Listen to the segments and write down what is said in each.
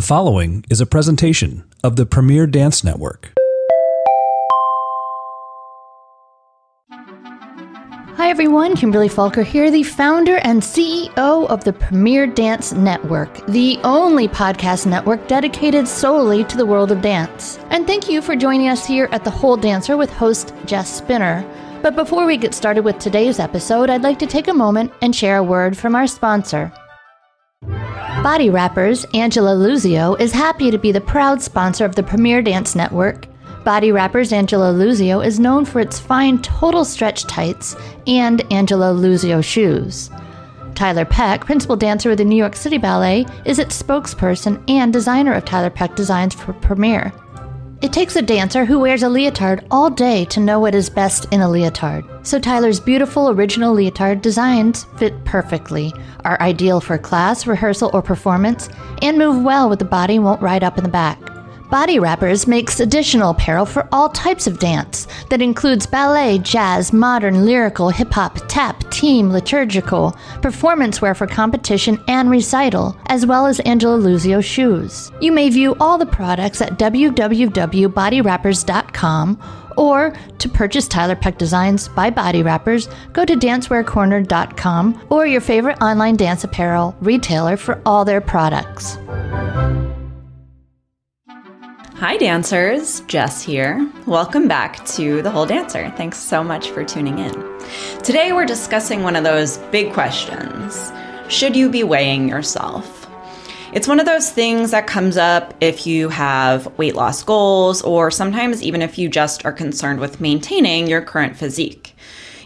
The following is a presentation of the Premier Dance Network. Hi everyone, Kimberly Falker here, the founder and CEO of the Premier Dance Network, the only podcast network dedicated solely to the world of dance. And thank you for joining us here at The Whole Dancer with host Jess Spinner. But before we get started with today's episode, I'd like to take a moment and share a word from our sponsor. Body Wrappers, Angelo Luzio, is happy to be the proud sponsor of the Premier Dance Network. Body Wrappers Angelo Luzio is known for its fine total stretch tights and Angelo Luzio shoes. Tiler Peck, principal dancer with the New York City Ballet, is its spokesperson and designer of Tiler Peck designs for Premier. It takes a dancer who wears a leotard all day to know what is best in a leotard. So Tiler's beautiful original leotard designs fit perfectly, are ideal for class, rehearsal, or performance, and move well with the body won't ride up in the back. Body Wrappers makes additional apparel for all types of dance that includes ballet, jazz, modern, lyrical, hip hop, tap, team, liturgical, performance wear for competition and recital, as well as Angelo Luzio shoes. You may view all the products at www.bodywrappers.com or to purchase Tiler Peck Designs by Body Wrappers, go to dancewearcorner.com or your favorite online dance apparel retailer for all their products. Hi, dancers. Jess here. Welcome back to The Whole Dancer. Thanks so much for tuning in. Today, we're discussing one of those big questions Should you be weighing yourself? It's one of those things that comes up if you have weight loss goals, or sometimes even if you just are concerned with maintaining your current physique.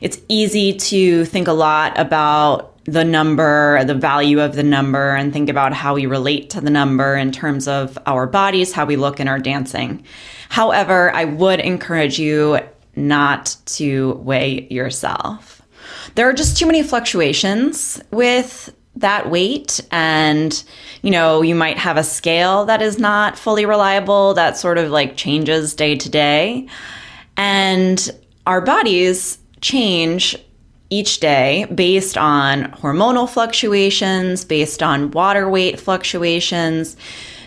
It's easy to think a lot about the number, the value of the number, and think about how we relate to the number in terms of our bodies, how we look in our dancing. However, I would encourage you not to weigh yourself. There are just too many fluctuations with that weight and you know you might have a scale that is not fully reliable that sort of like changes day to day and our bodies change each day based on hormonal fluctuations, based on water weight fluctuations,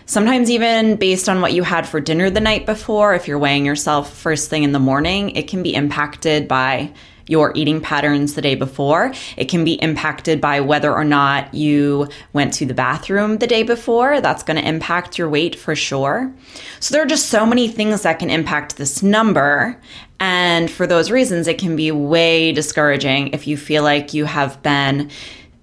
sometimes even based on what you had for dinner the night before. If you're weighing yourself first thing in the morning, it can be impacted by your eating patterns the day before. It can be impacted by whether or not you went to the bathroom the day before. That's going to impact your weight for sure. So there are just so many things that can impact this number. And for those reasons, it can be way discouraging if you feel like you have been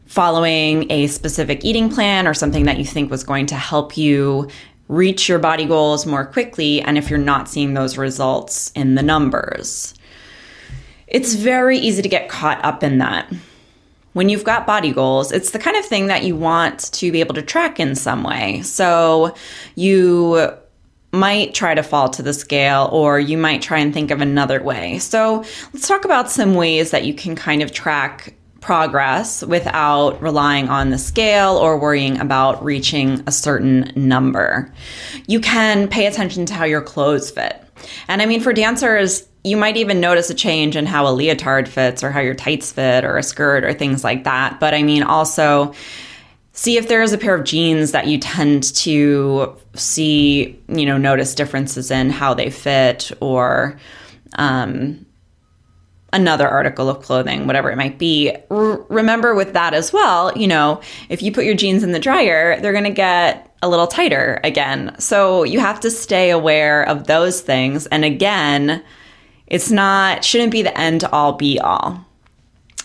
following a specific eating plan or something that you think was going to help you reach your body goals more quickly and if you're not seeing those results in the numbers. It's very easy to get caught up in that. When you've got body goals, it's the kind of thing that you want to be able to track in some way. So you might try to fall to the scale or you might try and think of another way. So let's talk about some ways that you can kind of track progress without relying on the scale or worrying about reaching a certain number. You can pay attention to how your clothes fit. And I mean, for dancers, you might even notice a change in how a leotard fits or how your tights fit or a skirt or things like that. But I mean, also see if there is a pair of jeans that you tend to see, you know, notice differences in how they fit or um, another article of clothing, whatever it might be. R- remember with that as well, you know, if you put your jeans in the dryer, they're going to get a little tighter again. So you have to stay aware of those things. And again, it's not, shouldn't be the end all be all.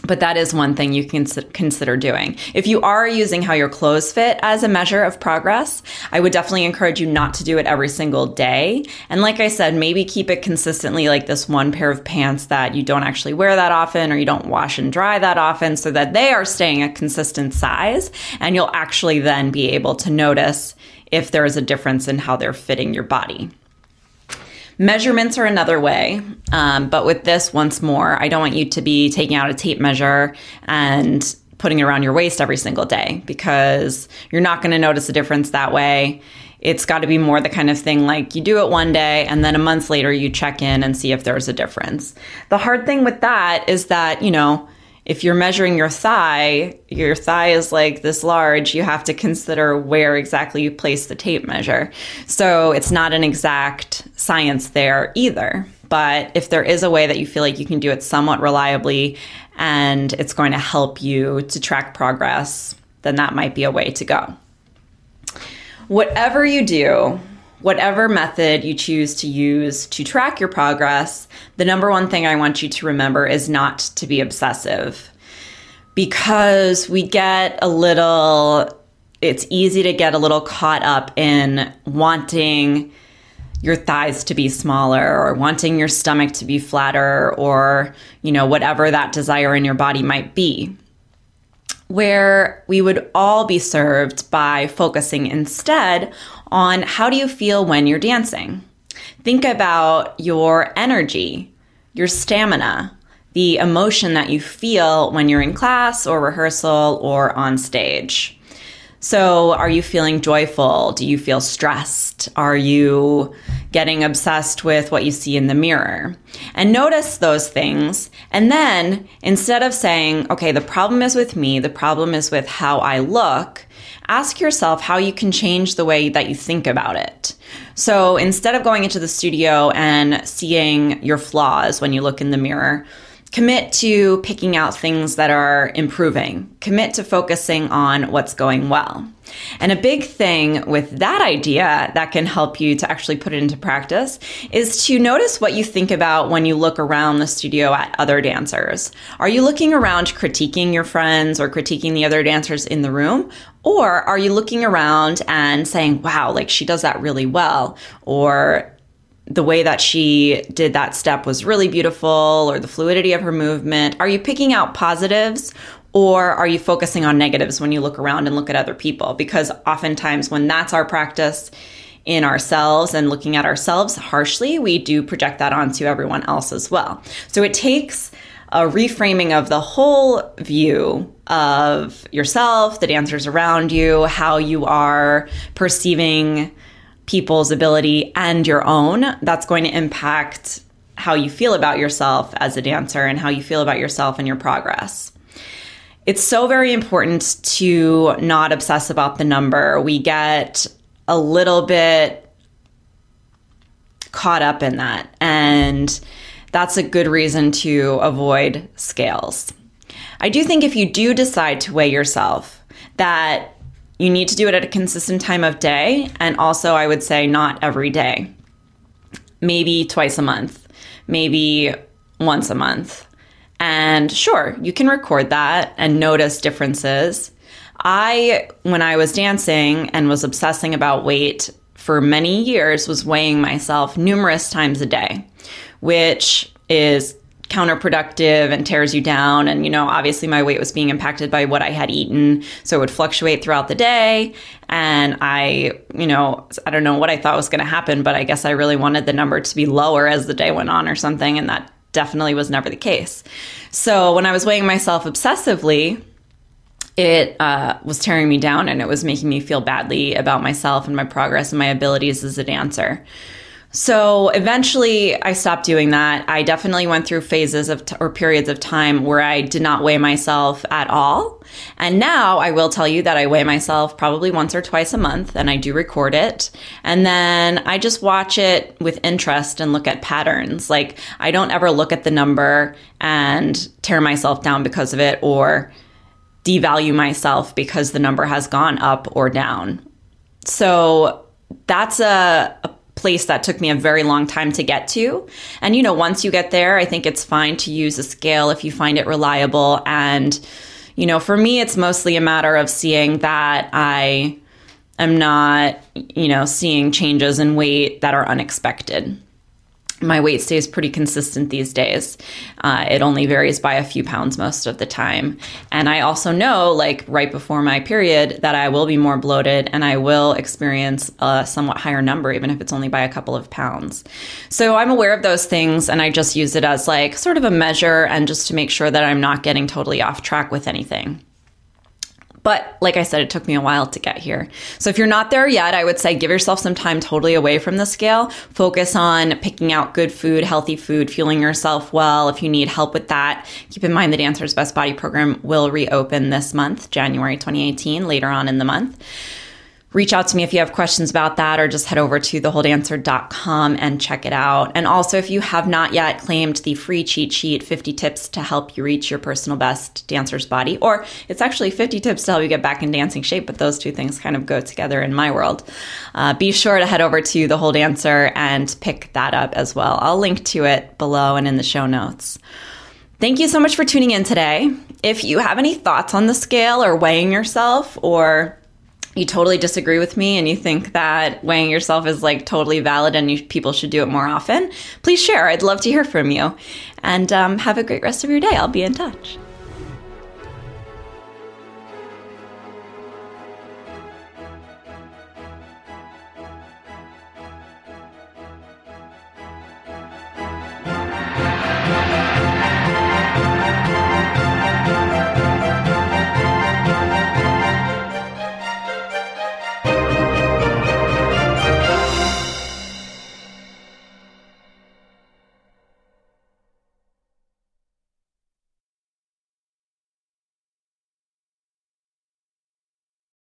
But that is one thing you can consider doing. If you are using how your clothes fit as a measure of progress, I would definitely encourage you not to do it every single day. And like I said, maybe keep it consistently like this one pair of pants that you don't actually wear that often or you don't wash and dry that often so that they are staying a consistent size. And you'll actually then be able to notice if there is a difference in how they're fitting your body. Measurements are another way. Um, but with this, once more, I don't want you to be taking out a tape measure and putting it around your waist every single day because you're not going to notice a difference that way. It's got to be more the kind of thing like you do it one day and then a month later you check in and see if there's a difference. The hard thing with that is that, you know, if you're measuring your thigh, your thigh is like this large, you have to consider where exactly you place the tape measure. So it's not an exact science there either. But if there is a way that you feel like you can do it somewhat reliably and it's going to help you to track progress, then that might be a way to go. Whatever you do, whatever method you choose to use to track your progress, the number one thing I want you to remember is not to be obsessive. Because we get a little, it's easy to get a little caught up in wanting your thighs to be smaller or wanting your stomach to be flatter or, you know, whatever that desire in your body might be where we would all be served by focusing instead on how do you feel when you're dancing. Think about your energy, your stamina, the emotion that you feel when you're in class or rehearsal or on stage. So, are you feeling joyful? Do you feel stressed? Are you getting obsessed with what you see in the mirror? And notice those things. And then instead of saying, okay, the problem is with me, the problem is with how I look, ask yourself how you can change the way that you think about it. So, instead of going into the studio and seeing your flaws when you look in the mirror, commit to picking out things that are improving, commit to focusing on what's going well. And a big thing with that idea that can help you to actually put it into practice is to notice what you think about when you look around the studio at other dancers. Are you looking around critiquing your friends or critiquing the other dancers in the room? Or are you looking around and saying, wow, like she does that really well? Or the way that she did that step was really beautiful or the fluidity of her movement? Are you picking out positives or are you focusing on negatives when you look around and look at other people? Because oftentimes, when that's our practice in ourselves and looking at ourselves harshly, we do project that onto everyone else as well. So it takes a reframing of the whole view of yourself, the dancers around you, how you are perceiving people's ability and your own, that's going to impact how you feel about yourself as a dancer and how you feel about yourself and your progress. It's so very important to not obsess about the number. We get a little bit caught up in that, and that's a good reason to avoid scales. I do think if you do decide to weigh yourself, that you need to do it at a consistent time of day. And also, I would say not every day, maybe twice a month, maybe once a month. And sure, you can record that and notice differences. I, when I was dancing and was obsessing about weight for many years, was weighing myself numerous times a day, which is counterproductive and tears you down. And, you know, obviously my weight was being impacted by what I had eaten. So it would fluctuate throughout the day. And I, you know, I don't know what I thought was going to happen, but I guess I really wanted the number to be lower as the day went on or something. And that definitely was never the case. So when I was weighing myself obsessively, it uh, was tearing me down and it was making me feel badly about myself and my progress and my abilities as a dancer. So eventually I stopped doing that. I definitely went through phases of t- or periods of time where I did not weigh myself at all. And now I will tell you that I weigh myself probably once or twice a month and I do record it. And then I just watch it with interest and look at patterns. Like I don't ever look at the number and tear myself down because of it or devalue myself because the number has gone up or down. So that's a, a place that took me a very long time to get to. And, you know, once you get there, I think it's fine to use a scale if you find it reliable. And, you know, for me, it's mostly a matter of seeing that I am not, you know, seeing changes in weight that are unexpected my weight stays pretty consistent these days. Uh, it only varies by a few pounds most of the time. And I also know, like right before my period, that I will be more bloated and I will experience a somewhat higher number, even if it's only by a couple of pounds. So I'm aware of those things and I just use it as like sort of a measure and just to make sure that I'm not getting totally off track with anything. But like I said, it took me a while to get here. So if you're not there yet, I would say give yourself some time totally away from the scale. Focus on picking out good food, healthy food, fueling yourself well. If you need help with that, keep in mind the Dancer's Best Body program will reopen this month, January 2018, later on in the month reach out to me if you have questions about that or just head over to thewholedancer.com and check it out. And also, if you have not yet claimed the free cheat sheet 50 tips to help you reach your personal best dancer's body, or it's actually 50 tips to help you get back in dancing shape, but those two things kind of go together in my world, uh, be sure to head over to The Whole Dancer and pick that up as well. I'll link to it below and in the show notes. Thank you so much for tuning in today. If you have any thoughts on the scale or weighing yourself or you totally disagree with me and you think that weighing yourself is like totally valid and you, people should do it more often, please share. I'd love to hear from you. And um, have a great rest of your day. I'll be in touch.